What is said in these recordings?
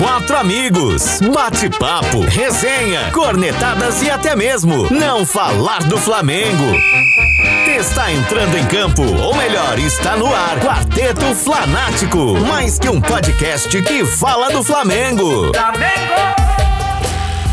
Quatro amigos, bate-papo, resenha, cornetadas e até mesmo não falar do Flamengo. Está entrando em campo, ou melhor, está no ar. Quarteto Flanático, mais que um podcast que fala do Flamengo. Flamengo!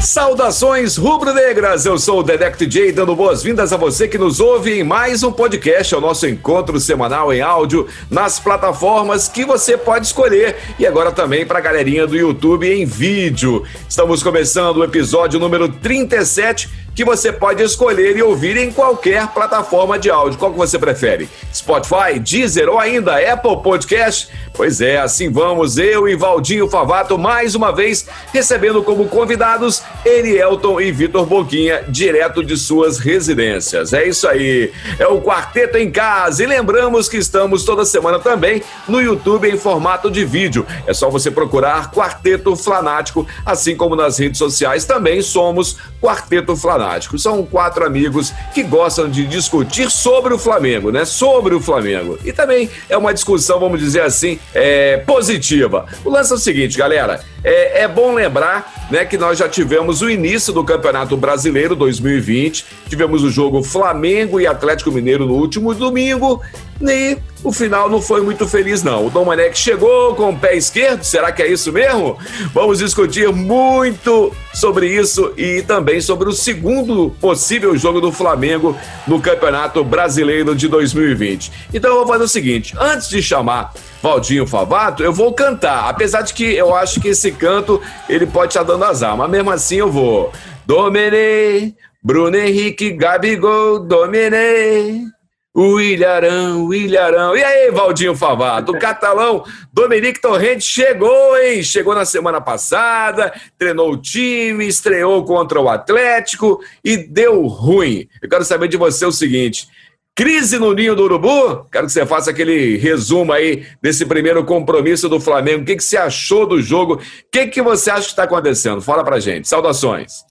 Saudações rubro-negras, eu sou o Dedect J, dando boas-vindas a você que nos ouve em mais um podcast, é o nosso encontro semanal em áudio nas plataformas que você pode escolher e agora também para a galerinha do YouTube em vídeo. Estamos começando o episódio número 37 que você pode escolher e ouvir em qualquer plataforma de áudio. Qual que você prefere? Spotify, Deezer ou ainda Apple Podcast? Pois é, assim vamos, eu e Valdinho Favato, mais uma vez, recebendo como convidados Erielton e Vitor Boquinha, direto de suas residências. É isso aí, é o Quarteto em Casa. E lembramos que estamos toda semana também no YouTube em formato de vídeo. É só você procurar Quarteto Flanático, assim como nas redes sociais também somos Quarteto Flanático. São quatro amigos que gostam de discutir sobre o Flamengo, né? Sobre o Flamengo. E também é uma discussão, vamos dizer assim, é, positiva. O lance é o seguinte, galera. É, é, bom lembrar né, que nós já tivemos o início do Campeonato Brasileiro 2020, tivemos o jogo Flamengo e Atlético Mineiro no último domingo, e o final não foi muito feliz, não. O Domenech chegou com o pé esquerdo, será que é isso mesmo? Vamos discutir muito sobre isso e também sobre o segundo possível jogo do Flamengo no Campeonato Brasileiro de 2020. Então eu vou fazer o seguinte: antes de chamar Valdinho Favato, eu vou cantar. Apesar de que eu acho que esse canto ele pode estar dando azar, mas mesmo assim eu vou. Domenei, Bruno Henrique, Gabigol, dominei. O Ilharão, o Ilharão. E aí, Valdinho Favato? O catalão Dominique Torrente chegou, hein? Chegou na semana passada, treinou o time, estreou contra o Atlético e deu ruim. Eu quero saber de você o seguinte: Crise no Ninho do Urubu? Quero que você faça aquele resumo aí desse primeiro compromisso do Flamengo. O que, que você achou do jogo? O que, que você acha que está acontecendo? Fala pra gente. Saudações.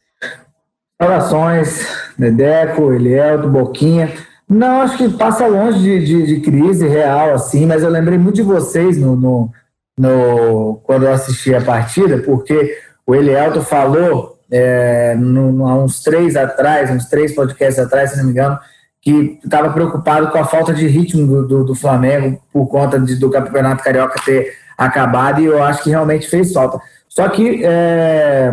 Saudações, Dedeco, Elielto, Boquinha. Não, acho que passa longe de, de, de, crise real, assim, mas eu lembrei muito de vocês no, no, no quando eu assisti a partida, porque o Elielto falou é, no, há uns três atrás, uns três podcasts atrás, se não me engano, que estava preocupado com a falta de ritmo do, do, do Flamengo por conta de, do Campeonato Carioca ter acabado, e eu acho que realmente fez falta. Só que é,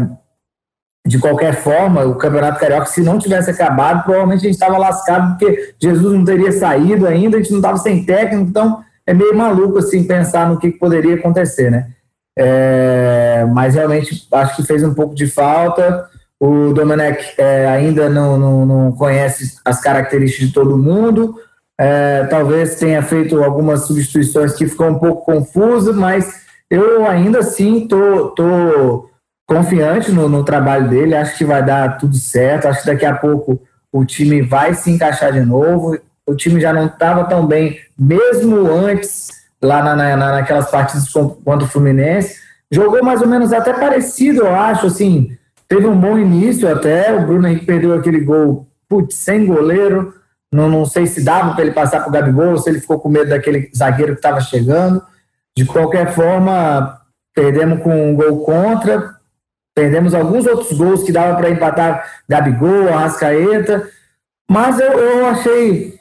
de qualquer forma, o Campeonato Carioca, se não tivesse acabado, provavelmente a gente estava lascado, porque Jesus não teria saído ainda, a gente não estava sem técnico, então é meio maluco assim pensar no que, poderia acontecer, né? É, mas realmente acho que fez um pouco de falta. O Domenech é, ainda não, não, não, conhece as características de todo mundo. É, talvez tenha feito algumas substituições que ficam um pouco confusas, mas eu ainda assim tô, tô confiante no, no, trabalho dele, acho que vai dar tudo certo, acho que daqui a pouco o time vai se encaixar de novo. O time já não estava tão bem, mesmo antes, lá na, na, naquelas partidas contra o Fluminense. Jogou mais ou menos até parecido, eu acho, assim, teve um bom início até, o Bruno Henrique perdeu aquele gol, putz, sem goleiro, não, não sei se dava para ele passar para o Gabigol, se ele ficou com medo daquele zagueiro que estava chegando. De qualquer forma, perdemos com um gol contra, Perdemos alguns outros gols que dava para empatar Gabigol, Arrascaeta, mas eu, eu achei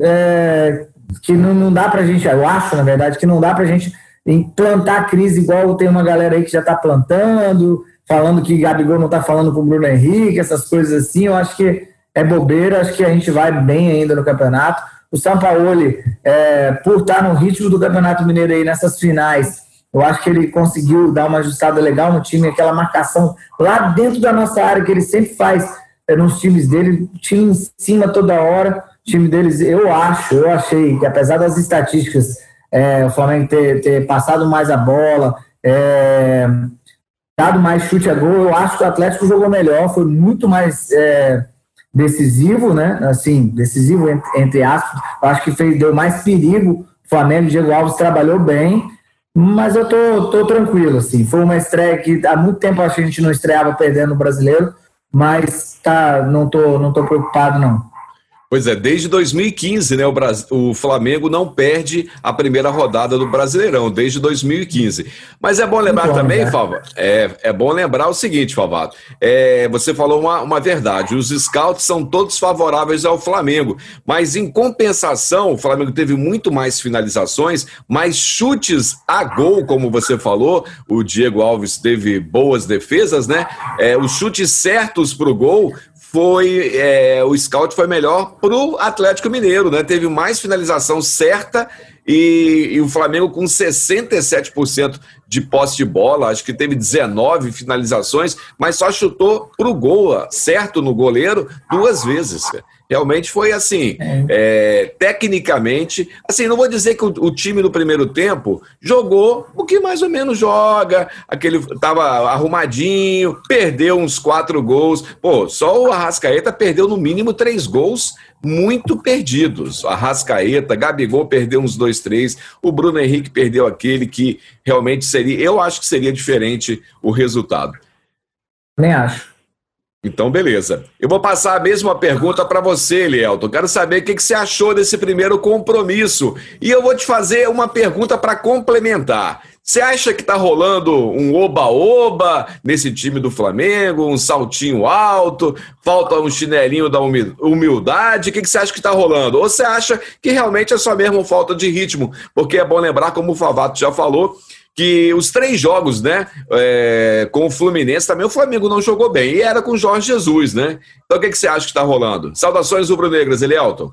é, que não, não dá para a gente, eu acho, na verdade, que não dá para a gente implantar crise igual tem uma galera aí que já está plantando, falando que Gabigol não está falando com o Bruno Henrique, essas coisas assim, eu acho que é bobeira, acho que a gente vai bem ainda no campeonato. O Sampaoli, é, por estar no ritmo do Campeonato Mineiro aí nessas finais, eu acho que ele conseguiu dar uma ajustada legal no time, aquela marcação lá dentro da nossa área que ele sempre faz é, nos times dele, time em cima toda hora. O time deles, eu acho, eu achei que apesar das estatísticas, é, o Flamengo ter, ter, passado mais a bola, é, dado mais chute a gol, eu acho que o Atlético jogou melhor, foi muito mais é, decisivo, né? Assim, decisivo entre, entre aspas. Eu acho que fez, deu mais perigo. O Flamengo, Diego Alves trabalhou bem. Mas eu tô, tô tranquilo, assim. Foi uma estreia que há muito tempo a gente não estreava perdendo o brasileiro, mas tá, não tô, não tô preocupado, não. Pois é, desde 2015, né, o, Brasil, o Flamengo não perde a primeira rodada do Brasileirão, desde 2015. Mas é bom lembrar bom, também, né? Fava, é, é bom lembrar o seguinte, Favato, é, você falou uma, uma verdade, os scouts são todos favoráveis ao Flamengo, mas em compensação, o Flamengo teve muito mais finalizações, mais chutes a gol, como você falou, o Diego Alves teve boas defesas, né? É, os chutes certos para o gol foi é, o scout foi melhor para o Atlético Mineiro, né? Teve mais finalização certa e, e, o Flamengo com 67% de posse de bola, acho que teve 19 finalizações, mas só chutou para o gol, certo no goleiro, duas vezes. Realmente foi assim, é. É, tecnicamente, assim, não vou dizer que o, o, time no primeiro tempo jogou o que mais ou menos joga, aquele tava arrumadinho, perdeu uns quatro gols. Pô, só o Arrascaeta perdeu no mínimo três gols muito perdidos. Arrascaeta, Gabigol perdeu uns dois, três, o Bruno Henrique perdeu aquele que realmente seria, eu acho que seria diferente o resultado. Nem acho. Então, beleza. Eu vou passar a mesma pergunta para você, Elielton. Quero saber o que, que você achou desse primeiro compromisso. E eu vou te fazer uma pergunta para complementar. Você acha que está rolando um oba-oba nesse time do Flamengo, um saltinho alto, falta um chinelinho da humildade? O que, que você acha que está rolando? Ou você acha que realmente é só mesmo falta de ritmo? Porque é bom lembrar, como o Favato já falou, que os três jogos, né, é, com o Fluminense também, o Flamengo não jogou bem, e era com o Jorge Jesus, né? Então o que, que você acha que está rolando? Saudações rubro-negras, Elielton.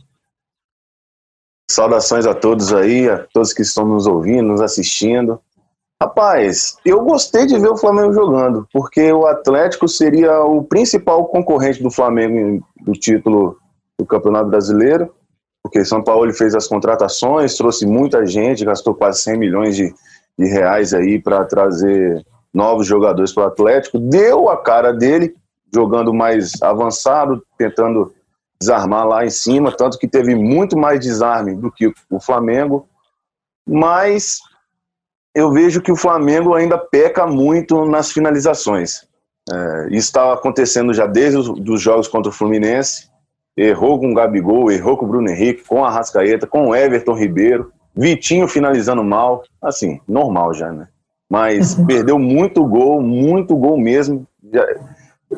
Saudações a todos aí, a todos que estão nos ouvindo, nos assistindo. Rapaz, eu gostei de ver o Flamengo jogando, porque o Atlético seria o principal concorrente do Flamengo do título do Campeonato Brasileiro, porque São Paulo fez as contratações, trouxe muita gente, gastou quase 100 milhões de, de reais aí para trazer novos jogadores para o Atlético, deu a cara dele, jogando mais avançado, tentando desarmar lá em cima, tanto que teve muito mais desarme do que o Flamengo, mas eu vejo que o Flamengo ainda peca muito nas finalizações. É, isso estava acontecendo já desde os jogos contra o Fluminense, errou com o Gabigol, errou com o Bruno Henrique, com a Rascaeta, com o Everton Ribeiro, Vitinho finalizando mal, assim, normal já, né? Mas uhum. perdeu muito gol, muito gol mesmo. Já,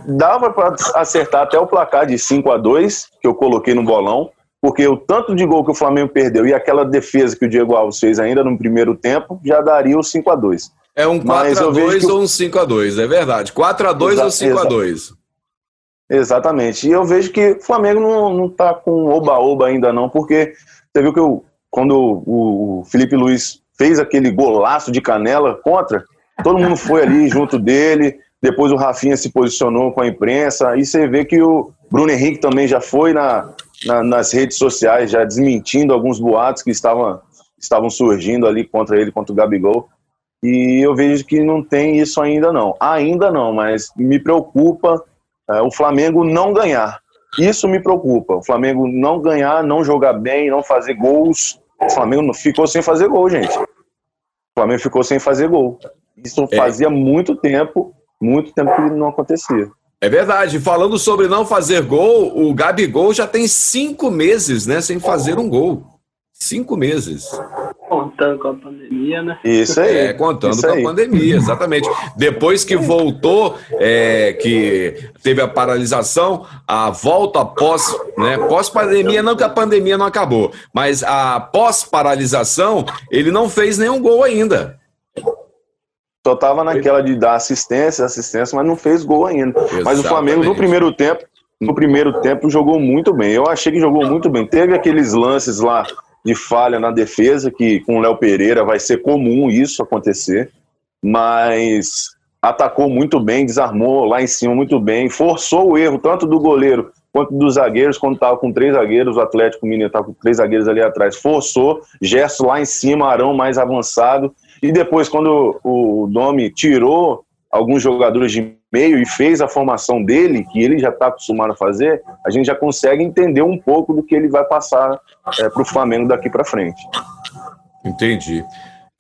dava para acertar até o placar de 5 a 2 que eu coloquei no bolão, porque o tanto de gol que o Flamengo perdeu e aquela defesa que o Diego Alves fez ainda no primeiro tempo já daria o 5 a 2 É um 4 a 2 ou um 5 a 2 é verdade. 4 a 2 ou 5 a 2 Exatamente. E eu vejo que o Flamengo não, não tá com oba-oba ainda não, porque você viu que eu, quando o, o Felipe Luiz fez aquele golaço de canela contra, todo mundo foi ali junto dele, depois o Rafinha se posicionou com a imprensa, e você vê que o Bruno Henrique também já foi na, na, nas redes sociais, já desmentindo alguns boatos que estavam, estavam surgindo ali contra ele, contra o Gabigol. E eu vejo que não tem isso ainda não. Ainda não, mas me preocupa é, o Flamengo não ganhar. Isso me preocupa. O Flamengo não ganhar, não jogar bem, não fazer gols. O Flamengo ficou sem fazer gol, gente. O Flamengo ficou sem fazer gol. Isso é. fazia muito tempo, muito tempo que não acontecia. É verdade. Falando sobre não fazer gol, o Gabigol já tem cinco meses, né, sem fazer um gol. Cinco meses. Contando com a pandemia, né? Isso aí. É, contando Isso com aí. a pandemia, exatamente. Depois que voltou, é, que teve a paralisação, a volta após, né? Pós-pandemia, não que a pandemia não acabou, mas a pós-paralisação, ele não fez nenhum gol ainda. Só tava naquela de dar assistência, assistência, mas não fez gol ainda. Exatamente. Mas o Flamengo no primeiro tempo, no primeiro tempo jogou muito bem. Eu achei que jogou muito bem. Teve aqueles lances lá de falha na defesa, que com o Léo Pereira vai ser comum isso acontecer, mas atacou muito bem, desarmou lá em cima muito bem, forçou o erro tanto do goleiro quanto dos zagueiros, quando estava com três zagueiros, o Atlético Mineiro estava com três zagueiros ali atrás, forçou, gesto lá em cima, Arão mais avançado, e depois quando o Domi tirou alguns jogadores de meio e fez a formação dele, que ele já está acostumado a fazer, a gente já consegue entender um pouco do que ele vai passar é, para o Flamengo daqui para frente. Entendi.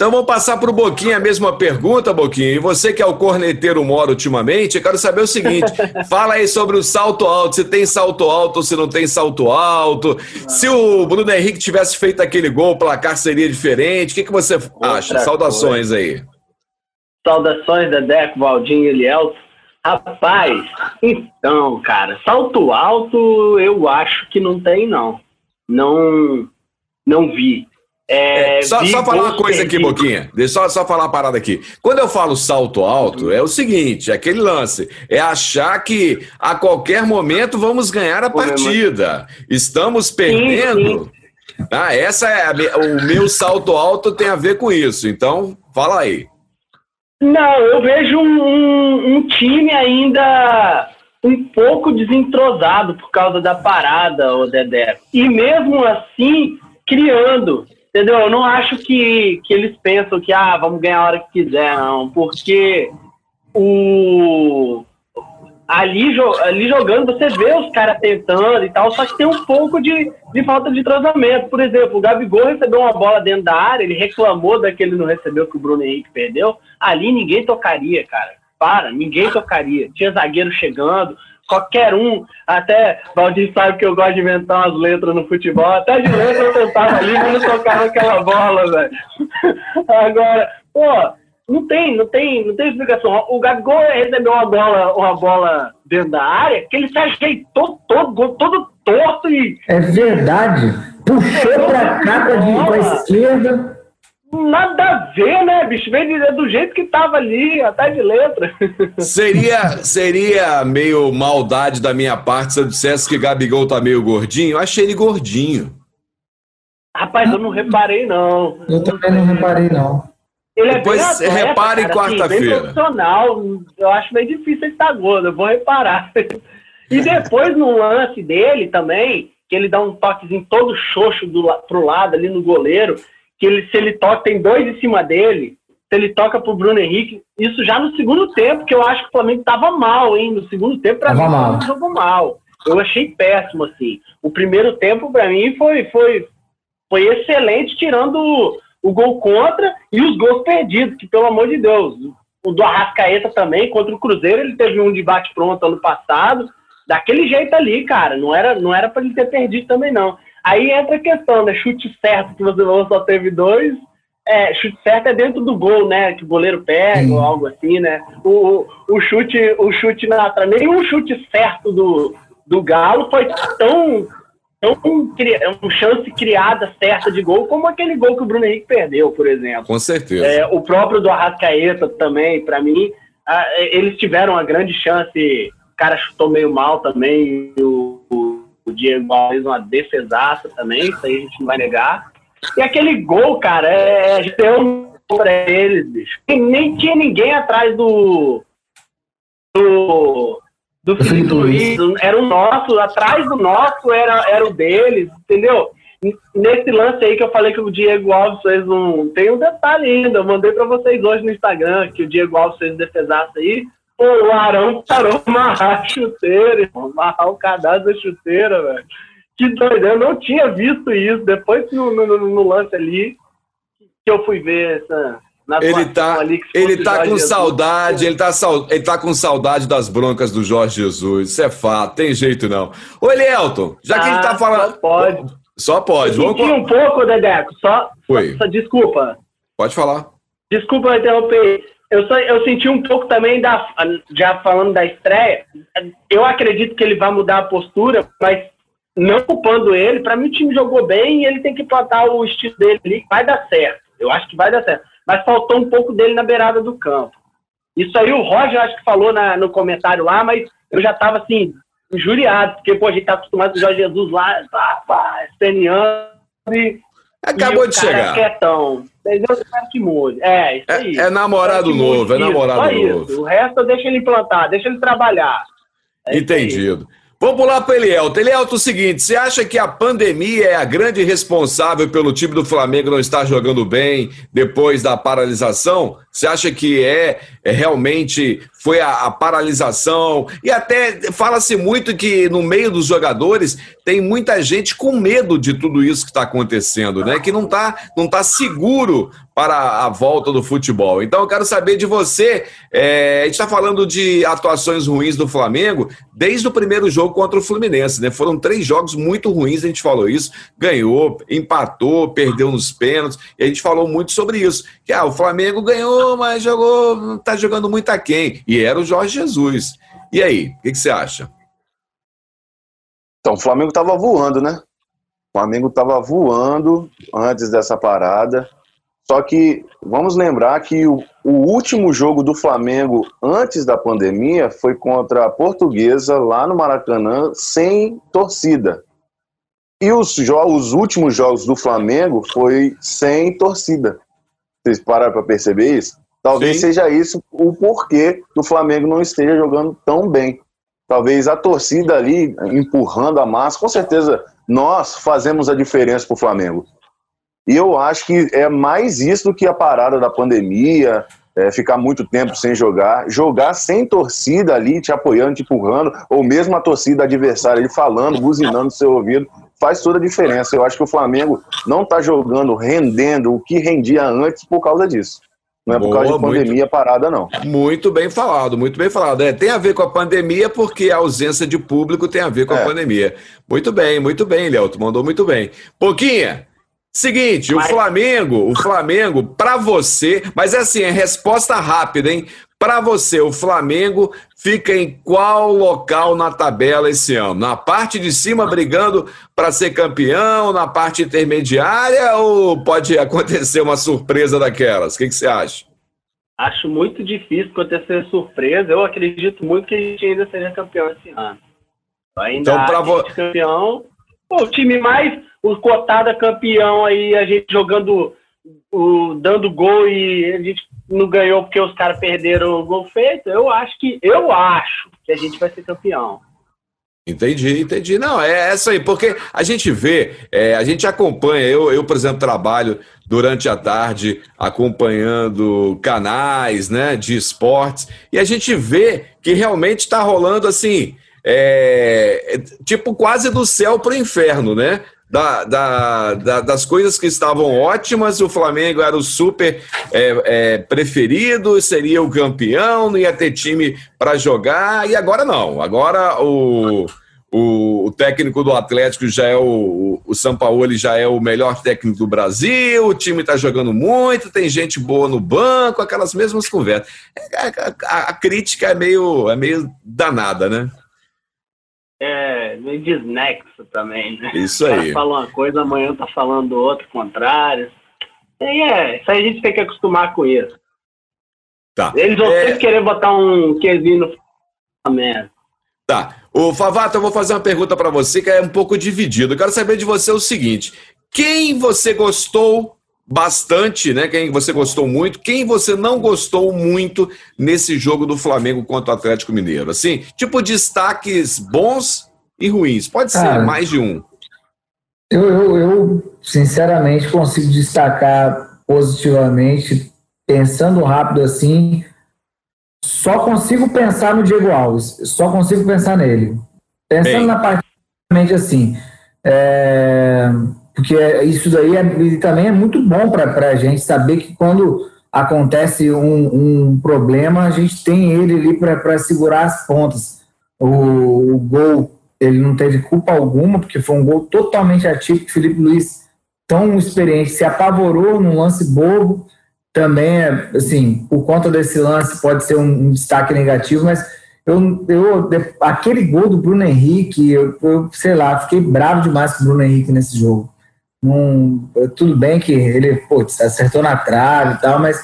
Então vamos passar para o Boquinha a mesma pergunta, Boquinha. E você que é o corneteiro mora ultimamente, eu quero saber o seguinte: fala aí sobre o salto alto, se tem salto alto ou se não tem salto alto. Se o Bruno Henrique tivesse feito aquele gol, o placar seria diferente. O que, que você Outra acha? Saudações coisa. aí. Saudações, Dedeco, Valdinho e Elielto. Rapaz, então, cara, salto alto eu acho que não tem, não. Não, não vi. É, é, só, só falar uma coisa aqui, Boquinha. Deixa só, só falar uma parada aqui. Quando eu falo salto alto, é o seguinte: é aquele lance. É achar que a qualquer momento vamos ganhar a partida. Estamos perdendo. Sim, sim. Ah, essa é a, o meu salto alto tem a ver com isso. Então, fala aí. Não, eu vejo um, um, time ainda um pouco desentrosado por causa da parada, o Dedé. E mesmo assim, criando. Entendeu? Eu não acho que, que eles pensam que, ah, vamos ganhar a hora que quiser, não. Porque o, ali, ali jogando, você vê os caras tentando e tal, só que tem um pouco de, de falta de treinamento. Por exemplo, o Gabigol recebeu uma bola dentro da área, ele reclamou daquele não recebeu que o Bruno Henrique perdeu. Ali ninguém tocaria, cara. Para, ninguém tocaria. Tinha zagueiro chegando, qualquer um, até Valdir sabe que eu gosto de inventar umas letras no futebol, até de letra eu tentava ali, mas não tocava aquela bola, velho. Agora, pô, não tem, não tem, não tem explicação. O Gabigol recebeu uma bola, uma bola dentro da área que ele se ajeitou todo, todo torto e. É verdade. Puxou pra cá, pra, pra esquerda. Nada a ver, né, bicho? Veio do jeito que tava ali, até de letra. Seria, seria meio maldade da minha parte se eu dissesse que Gabigol tá meio gordinho? Eu achei ele gordinho. Rapaz, eu não reparei, não. Eu também não reparei, não. Ele é Depois bem atleta, repare assim, quarta-feira. Assim, profissional. Eu acho meio difícil ele estar gordo, eu vou reparar. E depois, no lance dele também, que ele dá um toquezinho todo xoxo do, pro lado ali no goleiro que ele, se ele toca, tem dois em cima dele, se ele toca pro Bruno Henrique, isso já no segundo tempo, que eu acho que o Flamengo tava mal, hein? No segundo tempo, pra tava mim, mal. o jogou mal. Eu achei péssimo, assim. O primeiro tempo, para mim, foi, foi, foi excelente, tirando o, gol contra e os gols perdidos, que, pelo amor de Deus, o do Arrascaeta também, contra o Cruzeiro, ele teve um debate pronto ano passado, daquele jeito ali, cara. Não era, não era para ele ter perdido também, não. Aí entra a questão, né? Chute certo, que você falou, só teve dois. É, chute certo é dentro do gol, né? Que o goleiro pega Sim. ou algo assim, né? O, o, chute, o chute na nenhum chute certo do, do Galo foi tão tão uma chance criada certa de gol como aquele gol que o Bruno Henrique perdeu, por exemplo. Com certeza. É, o próprio do Arrascaeta também, para mim, eles tiveram uma grande chance. O cara chutou meio mal também. O, o Diego fez uma defesaça também, isso aí a gente não vai negar. E aquele gol, cara, é, é um para eles, bicho. E nem tinha ninguém atrás do. do. Do Felipe Luiz. Era o nosso, atrás do nosso era, era o deles, entendeu? Nesse lance aí que eu falei que o Diego Alves fez um. Tem um detalhe ainda, eu mandei para vocês hoje no Instagram, que o Diego Alves fez um defesaço aí. Pô, o Arão parou amarrar a chuteira, amarrar o cadastro da chuteira, velho. Que doido, eu não tinha visto isso. Depois no, no, no lance ali, que eu fui ver essa. Ele tá, ele tá com Jesus, saudade, ele tá, ele tá com saudade das broncas do Jorge Jesus. Isso é fato, tem jeito não. Ô, Elielton, já que ah, ele tá ah, falando. Só pode. Só pode. Eu Vamos... um pouco, Dedeco. Só, Foi. Só, desculpa. Pode falar. Desculpa interromper eu, só, eu senti um pouco também da. Já falando da estreia, eu acredito que ele vai mudar a postura, mas não culpando ele, para mim o time jogou bem e ele tem que plantar o estilo dele ali, vai dar certo. Eu acho que vai dar certo. Mas faltou um pouco dele na beirada do campo. Isso aí o Roger acho que falou na, no comentário lá, mas eu já tava assim, injuriado, porque pô, a gente tá acostumado com o Jorge Jesus lá, pá, e Acabou de chegar. É quietão. Mas eu espero que. É, isso é, aí. É, é namorado novo, é namorado novo. O resto deixa ele implantar, deixa ele trabalhar. É Entendido. Vamos lá para Elielto. Elielto, é o seguinte, você acha que a pandemia é a grande responsável pelo time do Flamengo não estar jogando bem depois da paralisação? Você acha que é, é realmente foi a, a, paralisação? E até fala-se muito que no meio dos jogadores tem muita gente com medo de tudo isso que está acontecendo, né? Que não está não tá seguro para a volta do futebol. Então eu quero saber de você. É, a gente está falando de atuações ruins do Flamengo desde o primeiro jogo contra o Fluminense, né? Foram três jogos muito ruins, a gente falou isso. Ganhou, empatou, perdeu nos pênaltis, e a gente falou muito sobre isso. Que ah, o Flamengo ganhou, mas jogou, está jogando muito a quem. E era o Jorge Jesus. E aí, o que, que você acha? Então, o Flamengo estava voando, né? O Flamengo estava voando antes dessa parada. Só que vamos lembrar que o, o, último jogo do Flamengo antes da pandemia foi contra a Portuguesa lá no Maracanã sem torcida. E os, os últimos jogos do Flamengo foi sem torcida. Vocês pararam para perceber isso? Talvez Sim. seja isso o porquê do Flamengo não esteja jogando tão bem. Talvez a torcida ali empurrando a massa, com certeza nós fazemos a diferença para o Flamengo. E eu acho que é mais isso do que a parada da pandemia, é, ficar muito tempo sem jogar. Jogar sem torcida ali te apoiando, te empurrando, ou mesmo a torcida adversária ali falando, buzinando no seu ouvido, faz toda a diferença. Eu acho que o Flamengo não está jogando, rendendo o que rendia antes por causa disso. Não é Boa, por causa de pandemia muito, parada, não. Muito bem falado, muito bem falado. É, tem a ver com a pandemia, porque a ausência de público tem a ver com é. a pandemia. Muito bem, muito bem, Léo. Tu mandou muito bem. Pouquinha, Seguinte, mas... o Flamengo, o Flamengo, para você, mas é assim, é resposta rápida, hein? Para você, o Flamengo fica em qual local na tabela esse ano? Na parte de cima brigando para ser campeão, na parte intermediária ou pode acontecer uma surpresa daquelas? O que, que você acha? Acho muito difícil acontecer surpresa. Eu acredito muito que a gente ainda seja campeão esse ano. Ainda então, para você campeão, o time mais o cotada campeão aí, a gente jogando, o, dando gol e a gente não ganhou porque os caras perderam o gol feito, eu acho que eu acho que a gente vai ser campeão. Entendi, entendi. Não, é essa aí, porque a gente vê, é, a gente acompanha, eu, eu, por exemplo, trabalho durante a tarde acompanhando canais né, de esportes, e a gente vê que realmente está rolando assim, é, tipo quase do céu para o inferno, né? Da, da, da, das coisas que estavam ótimas, o Flamengo era o super é, é, preferido, seria o campeão, não ia ter time para jogar, e agora não. Agora o, o, o, técnico do Atlético já é o, o Sampaoli já é o melhor técnico do Brasil, o time está jogando muito, tem gente boa no banco, aquelas mesmas conversas. A, é, a, a, a crítica é meio, é meio danada, né? Meio desnexo também, né? Isso aí. Fala uma coisa, amanhã tá falando outra, contrária. E é, isso aí a gente tem que acostumar com isso. Tá. Eles vão é... sempre querer botar um quesinho no merda. Tá. O Favato, eu vou fazer uma pergunta para você que é um pouco dividido. Eu quero saber de você o seguinte: quem você gostou bastante, né? Quem você gostou muito, quem você não gostou muito nesse jogo do Flamengo contra o Atlético Mineiro? Assim, tipo destaques bons e ruins. Pode ser mais de um. Eu, eu, eu, sinceramente, consigo destacar positivamente, pensando rápido assim. Só consigo pensar no Diego Alves, só consigo pensar nele. Pensando Bem. na parte assim. É porque isso daí é, também é muito bom para a gente saber que quando acontece um, um, problema, a gente tem ele ali para segurar as pontas. O, o, gol, ele não teve culpa alguma, porque foi um gol totalmente que Felipe Luiz, tão experiente, se apavorou num lance bobo, também, é, assim, por conta desse lance pode ser um, um destaque negativo, mas eu, eu, aquele gol do Bruno Henrique, eu, eu, sei lá, fiquei bravo demais com o Bruno Henrique nesse jogo. Num, tudo bem que ele putz, acertou na trave e tal, mas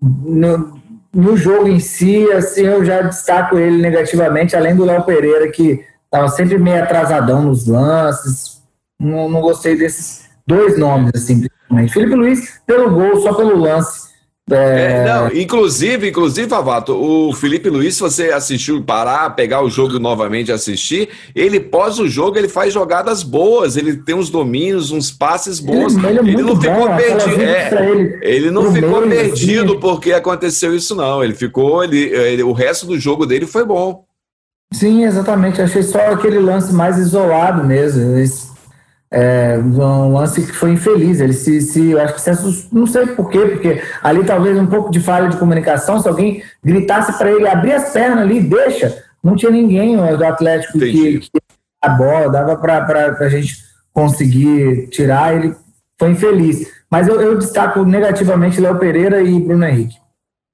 no, no jogo em si, assim, eu já destaco ele negativamente, além do Léo Pereira, que estava sempre meio atrasadão nos lances. Não, não gostei desses dois nomes, assim, principalmente. Felipe Luiz, pelo gol, só pelo lance. É... É, não, inclusive, inclusive, Favato, o Felipe Luiz, se você assistiu, parar, pegar o jogo novamente e assistir, ele pós o jogo, ele faz jogadas boas, ele tem uns domínios, uns passes bons. Ele, ele, é ele não ficou bom, perdido. É, ele, ele, não ficou meio, perdido assim. porque aconteceu isso, não. Ele ficou, ele, o resto do jogo dele foi bom. Sim, exatamente. Achei só aquele lance mais isolado mesmo. É, um lance que foi infeliz. Ele se, se eu acho que se assustou, não sei por quê, porque ali talvez um pouco de falha de comunicação. Se alguém gritasse para ele abrir as pernas ali, deixa. Não tinha ninguém do Atlético que, que, a bola dava para a gente conseguir tirar. Ele foi infeliz. Mas eu, eu destaco negativamente Léo Pereira e Bruno Henrique.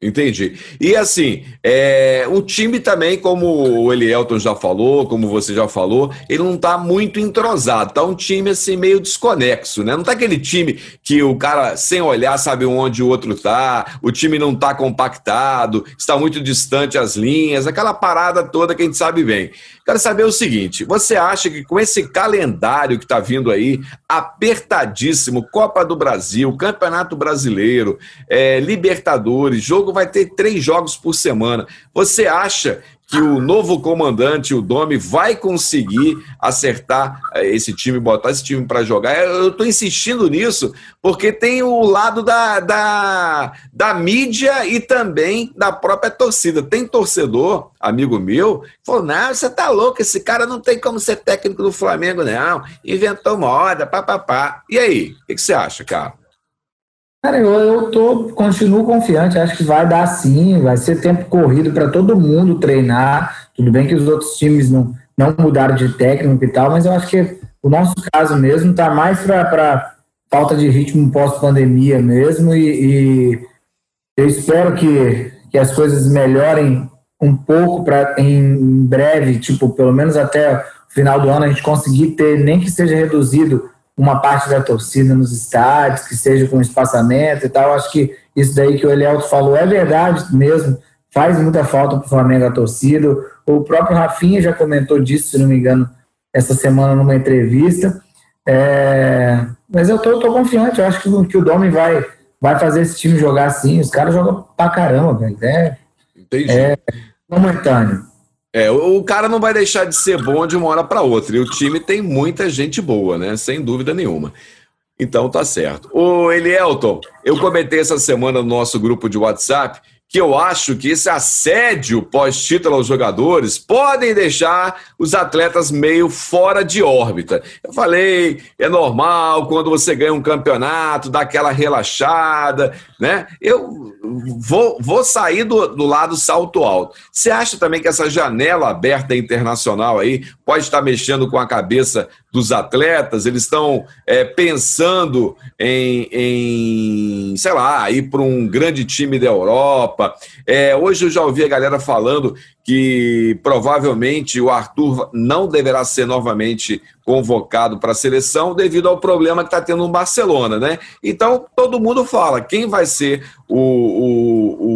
Entendi. E assim, é, o time também, como o Elielton já falou, como você já falou, ele não está muito entrosado. Tá um time assim meio desconexo, né? Não tá aquele time que o cara sem olhar sabe onde o outro tá, o time não tá compactado, está muito distante as linhas, aquela parada toda que a gente sabe bem. Quero saber o seguinte: você acha que com esse calendário que está vindo aí, apertadíssimo, Copa do Brasil, Campeonato Brasileiro, é, Libertadores, jogo vai ter três jogos por semana. Você acha que o novo comandante, o Domi, vai conseguir acertar eh, esse time, botar esse time para jogar. Eu estou insistindo nisso porque tem o lado da, da, da mídia e também da própria torcida. Tem torcedor, amigo meu, que falou: não, você tá louco, esse cara não tem como ser técnico do Flamengo, não. Inventou moda, papapá. E aí, o que, que você acha, cara? Cara, eu, eu tô, continuo confiante, acho que vai dar sim, vai ser tempo corrido para todo mundo treinar. Tudo bem que os outros times não, não mudaram de técnico e tal, mas eu acho que o nosso caso mesmo tá mais para falta de ritmo pós-pandemia mesmo, e, e, eu espero que, que as coisas melhorem um pouco para em breve, tipo, pelo menos até o final do ano, a gente conseguir ter, nem que seja reduzido uma parte da torcida nos estádios, que seja com espaçamento e tal. Acho que isso daí que o Elielto falou é verdade mesmo, faz muita falta para o Flamengo a torcida. O próprio Rafinha já comentou disso, se não me engano, essa semana numa entrevista. É... mas eu tô, tô, confiante, eu acho que, que o Domi vai, vai fazer esse time jogar assim. Os caras jogam pra caramba, velho. É, Entendi. é momentâneo. É, o cara não vai deixar de ser bom de uma hora para outra. E o time tem muita gente boa, né? Sem dúvida nenhuma. Então tá certo. O Elielton, eu comentei essa semana no nosso grupo de WhatsApp que eu acho que esse assédio pós-título aos jogadores podem deixar os atletas meio fora de órbita. Eu falei, é normal quando você ganha um campeonato, dá aquela relaxada, né? Eu vou, vou sair do, do lado salto alto. Você acha também que essa janela aberta internacional aí pode estar mexendo com a cabeça dos atletas? Eles estão é, pensando em, em, sei lá, ir para um grande time da Europa. É, hoje eu já ouvi a galera falando que provavelmente o Arthur não deverá ser novamente convocado para a seleção devido ao problema que está tendo no Barcelona, né? Então todo mundo fala quem vai ser o, o,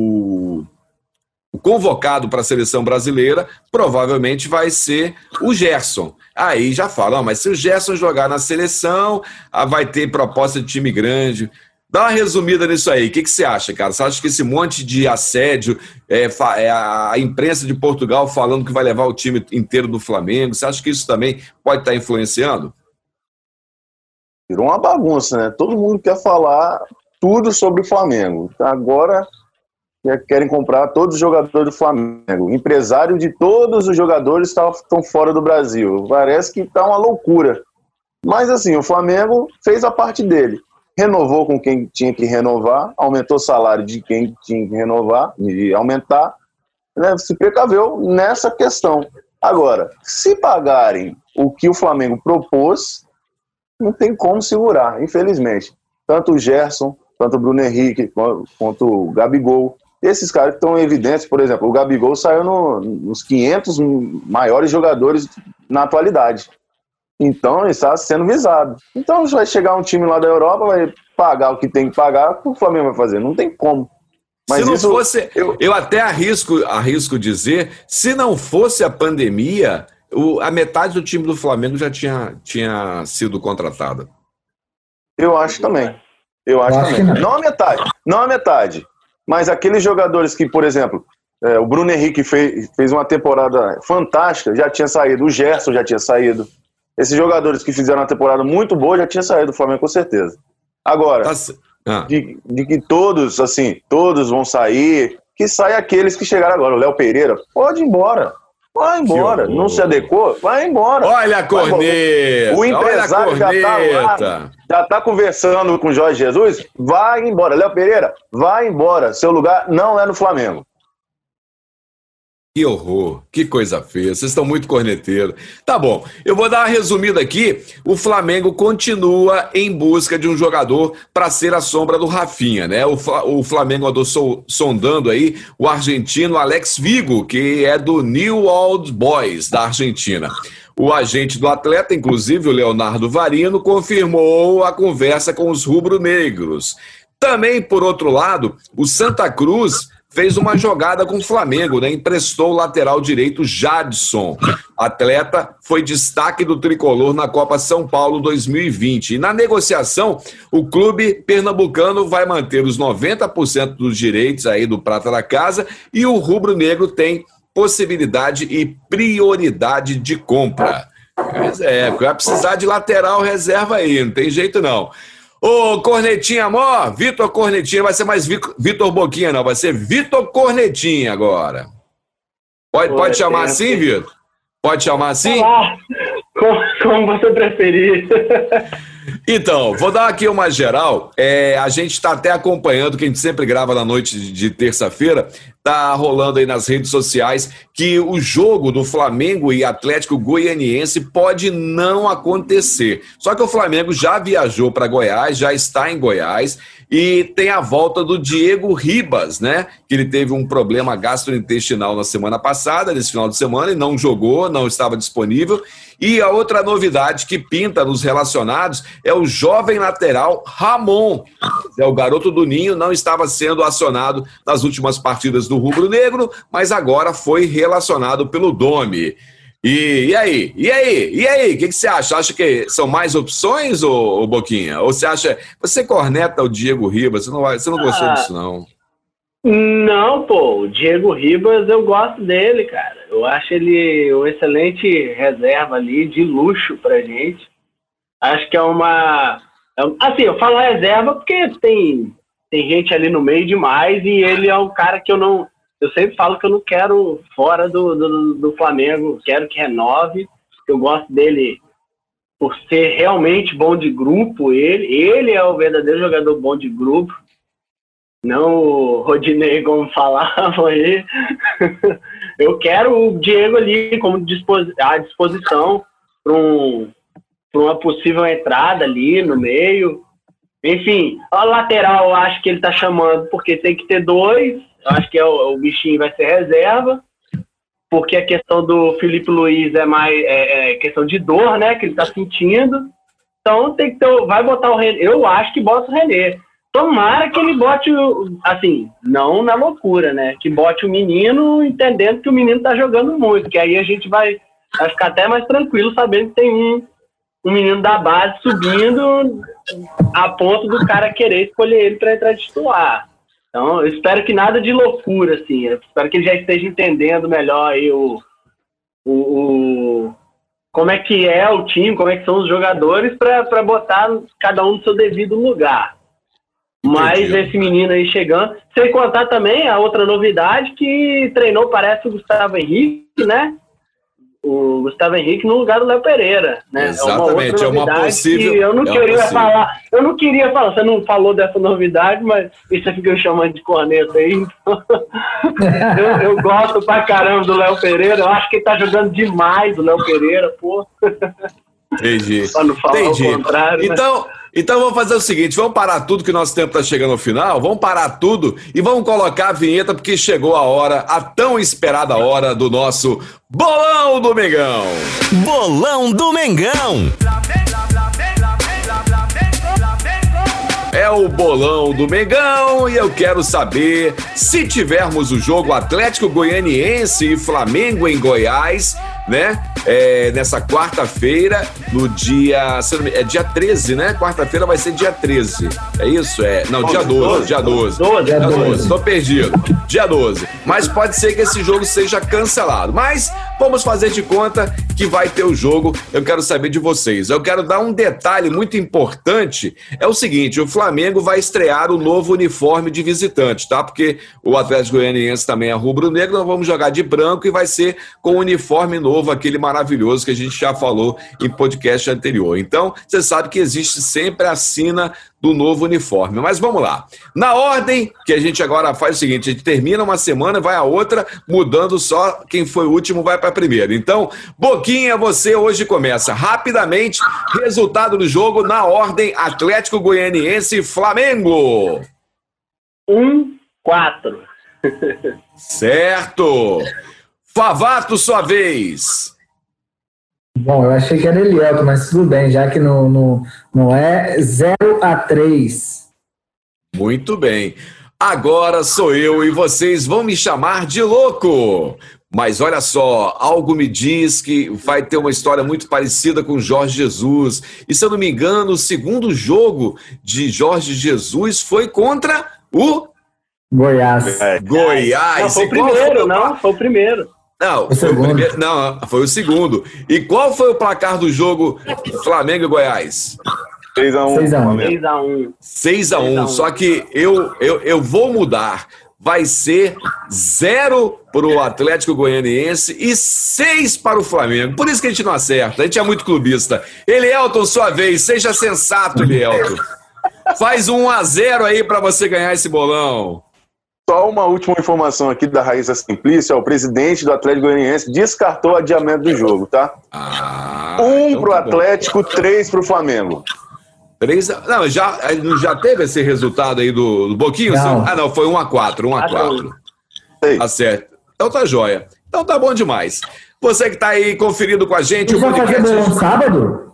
convocado para a seleção brasileira provavelmente vai ser o Gerson. Aí já fala, mas se o Gerson jogar na seleção, ah, vai ter proposta de time grande. Dá uma resumida nisso aí. O que, que você acha, cara? Você acha que esse monte de assédio, é, é, a imprensa de Portugal falando que vai levar o time inteiro do Flamengo, você acha que isso também pode estar influenciando? Virou uma bagunça, né? Todo mundo quer falar tudo sobre o Flamengo. Agora querem comprar todos os jogadores do Flamengo. Empresário de todos os jogadores estão fora do Brasil. Parece que está uma loucura. Mas assim, o Flamengo fez a parte dele renovou com quem tinha que renovar, aumentou o salário de quem tinha que renovar, e aumentar, né, se precaveu nessa questão. Agora, se pagarem o que o Flamengo propôs, não tem como segurar, infelizmente. Tanto o Gerson, tanto o Bruno Henrique, quanto o Gabigol, esses caras que estão evidentes, por exemplo, o Gabigol saiu no, nos 500 maiores jogadores na atualidade. Então está sendo visado. Então vai chegar um time lá da Europa, vai pagar o que tem que pagar, o que o Flamengo vai fazer? Não tem como. Mas se não isso, fosse, eu, eu até arrisco, arrisco dizer, se não fosse a pandemia, o, a metade do time do Flamengo já tinha, tinha sido contratada. Eu acho também. Eu acho, eu acho também. Não. não a metade, não a metade. Mas aqueles jogadores que, por exemplo, é, o Bruno Henrique fez, fez uma temporada fantástica, já tinha saído, o Gerson já tinha saído. Esses jogadores que fizeram uma temporada muito boa já tinham saído do Flamengo com certeza. Agora, tá ah. de, de, que todos, assim, todos vão sair, que saia aqueles que chegaram agora. O Léo Pereira, pode ir embora. Vai embora. Não se adequou? Vai embora. Olha a corneta. O empresário já está lá, já está conversando com o Jorge Jesus. Vai embora. Léo Pereira, vai embora. Seu lugar não é no Flamengo. Que horror, que coisa feia. Vocês estão muito corneteiros. Tá bom, eu vou dar uma resumida aqui. O Flamengo continua em busca de um jogador para ser a sombra do Rafinha, né? O, Flamengo andou sondando aí o argentino Alex Vigo, que é do New Old Boys da Argentina. O agente do atleta, inclusive o Leonardo Varino, confirmou a conversa com os rubro-negros. Também, por outro lado, o Santa Cruz fez uma jogada com o Flamengo, né? Emprestou o lateral direito Jadson. Atleta foi destaque do tricolor na Copa São Paulo 2020. E na negociação, o clube pernambucano vai manter os 90% dos direitos aí do prata da casa e o rubro-negro tem possibilidade e prioridade de compra. Mas é, vai precisar de lateral reserva aí, não tem jeito não. Ô, Cornetinha Amor, Vitor Cornetinha, vai ser mais Vitor Boquinha, não, vai ser Vitor Cornetinha agora. Pode, pode chamar assim, Vitor? Pode chamar assim? Olá. Como, como você preferir. Então, vou dar aqui uma geral. É, a gente está até acompanhando, que a gente sempre grava na noite de terça-feira, tá rolando aí nas redes sociais que o jogo do Flamengo e Atlético Goianiense pode não acontecer. Só que o Flamengo já viajou para Goiás, já está em Goiás e tem a volta do Diego Ribas, né? Que ele teve um problema gastrointestinal na semana passada, nesse final de semana, e não jogou, não estava disponível. E a outra novidade que pinta nos relacionados é o jovem lateral Ramon. É o garoto do Ninho, não estava sendo acionado nas últimas partidas do Rubro Negro, mas agora foi relacionado pelo Domi. E, e aí? E aí? E aí? O que, que, você acha? Acha que são mais opções, ô, ô, Boquinha? Ou você acha. Você corneta o Diego Ribas? Você não, vai, você não gostou ah, disso, não? Não, pô. O Diego Ribas, eu gosto dele, cara. Eu acho ele um excelente reserva ali, de luxo pra gente. Acho que é uma. É, assim, eu falo reserva porque tem, tem gente ali no meio demais e ele é um cara que eu não eu sempre falo que eu não quero fora do, do, do Flamengo, quero que renove. Eu gosto dele por ser realmente bom de grupo. Ele, ele é o verdadeiro jogador bom de grupo. Não o Rodinei, como falavam aí. eu quero o Diego ali como à disposição para um, uma possível entrada ali no meio. Enfim, a lateral eu acho que ele está chamando porque tem que ter dois eu acho que é o, o bichinho vai ser reserva, porque a questão do Felipe Luiz é mais é, é questão de dor, né? Que ele tá sentindo. Então tem que ter, vai botar o René. Eu acho que bota o René. Tomara que ele bote, assim, não na loucura, né? Que bote o menino entendendo que o menino tá jogando muito, que aí a gente vai, vai ficar até mais tranquilo sabendo que tem um, um menino da base subindo a ponto do cara querer escolher ele para entrar titular. Então, eu espero que nada de loucura, assim. Eu espero que ele já esteja entendendo melhor aí o, o, o como é que é o time, como é que são os jogadores, para botar cada um no seu devido lugar. Mas Entendi. esse menino aí chegando, sem contar também a outra novidade que treinou, parece o Gustavo Henrique, né? O Gustavo Henrique no lugar do Léo Pereira, né? Exatamente, é uma, é uma possível. eu não é queria possível. falar, eu não queria falar, você não falou dessa novidade, mas você fica chamando de corneta aí. Então, eu, eu, gosto pra caramba do Léo Pereira, eu acho que ele tá jogando demais o Léo Pereira, pô. Entendi. pra não falar Entendi. o contrário. Né? Então. Né? Então vamos fazer o seguinte: vamos parar tudo, que nosso tempo está chegando ao final. Vamos parar tudo e vamos colocar a vinheta, porque chegou a hora, a tão esperada hora do nosso Bolão do Mengão. Bolão do Mengão. É o bolão do Mengão e eu quero saber se tivermos o jogo Atlético Goianiense e Flamengo em Goiás, né? É, nessa quarta-feira, no dia. É dia 13, né? Quarta-feira vai ser dia 13. É isso? É. Não, dia 12, dia 12. 12, dia 12. Tô perdido. Dia 12. Mas pode ser que esse jogo seja cancelado. Mas vamos fazer de conta que vai ter o jogo. Eu quero saber de vocês. Eu quero dar um detalhe muito importante. É o seguinte: o Flamengo vai estrear o novo uniforme de visitante, tá? Porque o Atlético Goianiense também é rubro-negro. Nós vamos jogar de branco e vai ser com o uniforme novo, aquele maravilhoso que a gente já falou em podcast anterior. Então, você sabe que existe sempre a sina do novo uniforme. Mas vamos lá. Na ordem que a gente agora faz o seguinte: a gente termina uma semana, vai a outra, mudando só quem foi o último vai para a primeira. Então, Boquinha, você hoje começa rapidamente. Resultado do jogo na ordem: Atlético Goianiense Flamengo. Um, quatro. certo. Favato, sua vez. Bom, eu achei que era Elielto, mas tudo bem, já que não, não, não é 0 a 3. Muito bem. Agora sou eu e vocês vão me chamar de louco. Mas olha só, algo me diz que vai ter uma história muito parecida com Jorge Jesus. E se eu não me engano, o segundo jogo de Jorge Jesus foi contra o Goiás. É. Goiás. Não, foi o primeiro, não, foi o primeiro. Não, foi o primeiro, não, foi o segundo. E qual foi o placar do jogo Flamengo e Goiás? 6x1. 6x1. 6x1. Só que eu, eu, eu vou mudar. Vai ser 0 para o Atlético Goianiense e 6 para o Flamengo. Por isso que a gente não acerta. A gente é muito clubista. Elielton, sua vez. Seja sensato, Elielton. Faz um 1x0 aí para você ganhar esse bolão. Só uma última informação aqui da Raíssa Simplícia, o presidente do Atlético Goianiense descartou o adiamento do jogo, tá? Ah, um então pro tá Atlético, bom. três pro Flamengo. Três, não, já, já teve esse resultado aí do, do Boquinho? Não. Ah, não, foi 1 a 4 1 a 4 Tá certo. Então tá jóia. Então tá bom demais. Você que tá aí conferindo com a gente e o podcast. Fazer um sábado?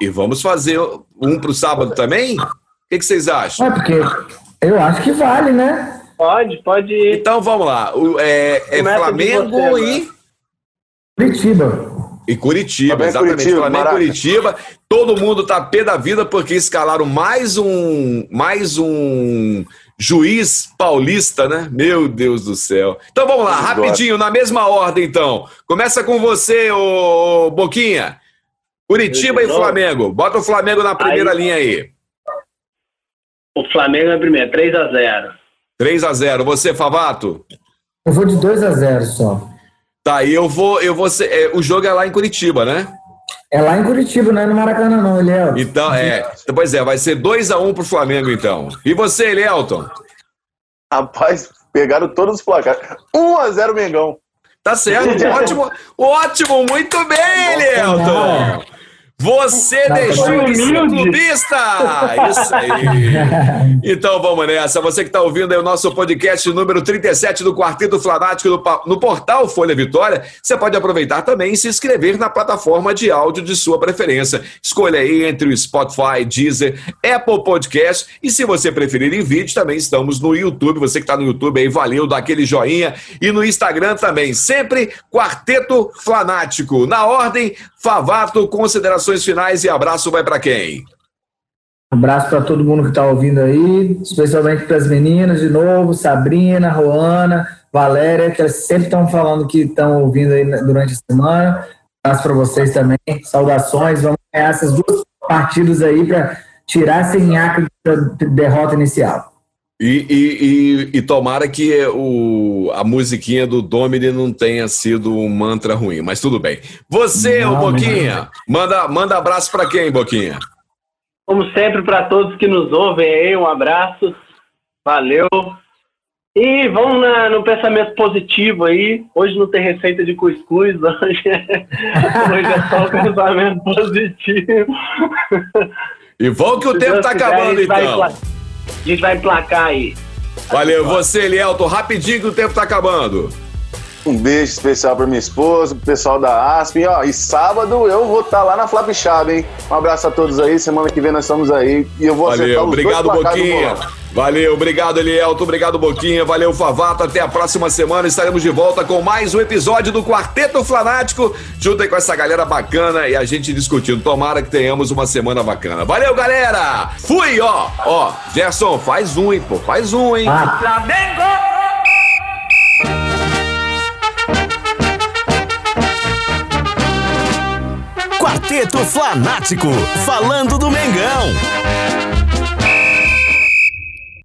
E vamos fazer um pro sábado também? O que, que vocês acham? É, porque eu acho que vale, né? Pode, pode ir. Então vamos lá. O, é, é Flamengo você, e. Curitiba. E Curitiba, Flamengo exatamente. Curitiba, Flamengo e Curitiba. Todo mundo tá pé da vida porque escalaram mais um, mais um juiz paulista, né? Meu Deus do céu. Então vamos lá, rapidinho, na mesma ordem então. Começa com você, ô Boquinha. Curitiba e Flamengo. Bota o Flamengo na primeira aí, linha aí. O Flamengo é primeiro, 3 a 0 3 a 0 Você, Favato? Eu vou de 2 a 0 só. Tá, e eu vou. Eu vou ser, é, o jogo é lá em Curitiba, né? É lá em Curitiba, não é no Maracanã, não, Elielton. Então, é. Pois é, vai ser 2x1 um pro Flamengo, então. E você, Elielton? Rapaz, pegaram todos os placares. 1x0 Mengão. Tá certo, ótimo, ótimo, muito bem, Elielton. Você deixou de ser clubista! Isso aí! Então vamos nessa. Você que está ouvindo aí o nosso podcast número 37 do Quarteto Flanático no, no portal Folha Vitória, você pode aproveitar também e se inscrever na plataforma de áudio de sua preferência. Escolha aí entre o Spotify, Deezer, Apple Podcast e se você preferir em vídeo, também estamos no YouTube. Você que está no YouTube aí, valeu, dá aquele joinha. E no Instagram também, sempre Quarteto Flanático. Na ordem, Favato, considerações finais e abraço vai para quem? Abraço para todo mundo que está ouvindo aí, especialmente para as meninas de novo, Sabrina, Roana, Valéria, que sempre estão falando que estão ouvindo aí durante a semana. Abraço para vocês também, saudações. Vamos ganhar essas duas partidas aí para tirar esse nhaque da derrota inicial. E, e, e, e, tomara que o, a musiquinha do Domini não tenha sido um mantra ruim, mas tudo bem. Você, não, Boquinha, não. manda, manda abraço para quem, Boquinha? Como sempre, para todos que nos ouvem aí, um abraço. Valeu. E vamos na, no pensamento positivo aí. Hoje não tem receita de cuscuz, hoje é, hoje é só o pensamento positivo. E vamos que o Se tempo está acabando, então. A gente vai emplacar aí. Valeu, você, Elielton, rapidinho que o tempo tá acabando. Um beijo especial para minha esposa, pro pessoal da Aspen. Ó, e sábado eu vou estar tá lá na Flapchab, hein? Um abraço a todos aí. Semana que vem nós estamos aí. E eu vou Valeu, obrigado, Boquinha. Valeu, obrigado, Elielto, obrigado, Boquinha, valeu, Favato. Até a próxima semana estaremos de volta com mais um episódio do Quarteto Flanático, junto com essa galera bacana e a gente discutindo. Tomara que tenhamos uma semana bacana. Valeu, galera! Fui, ó! Ó, Gerson, faz um, hein, pô, faz um, hein? Ah. Flamengo! Quarteto Flanático, falando do Mengão.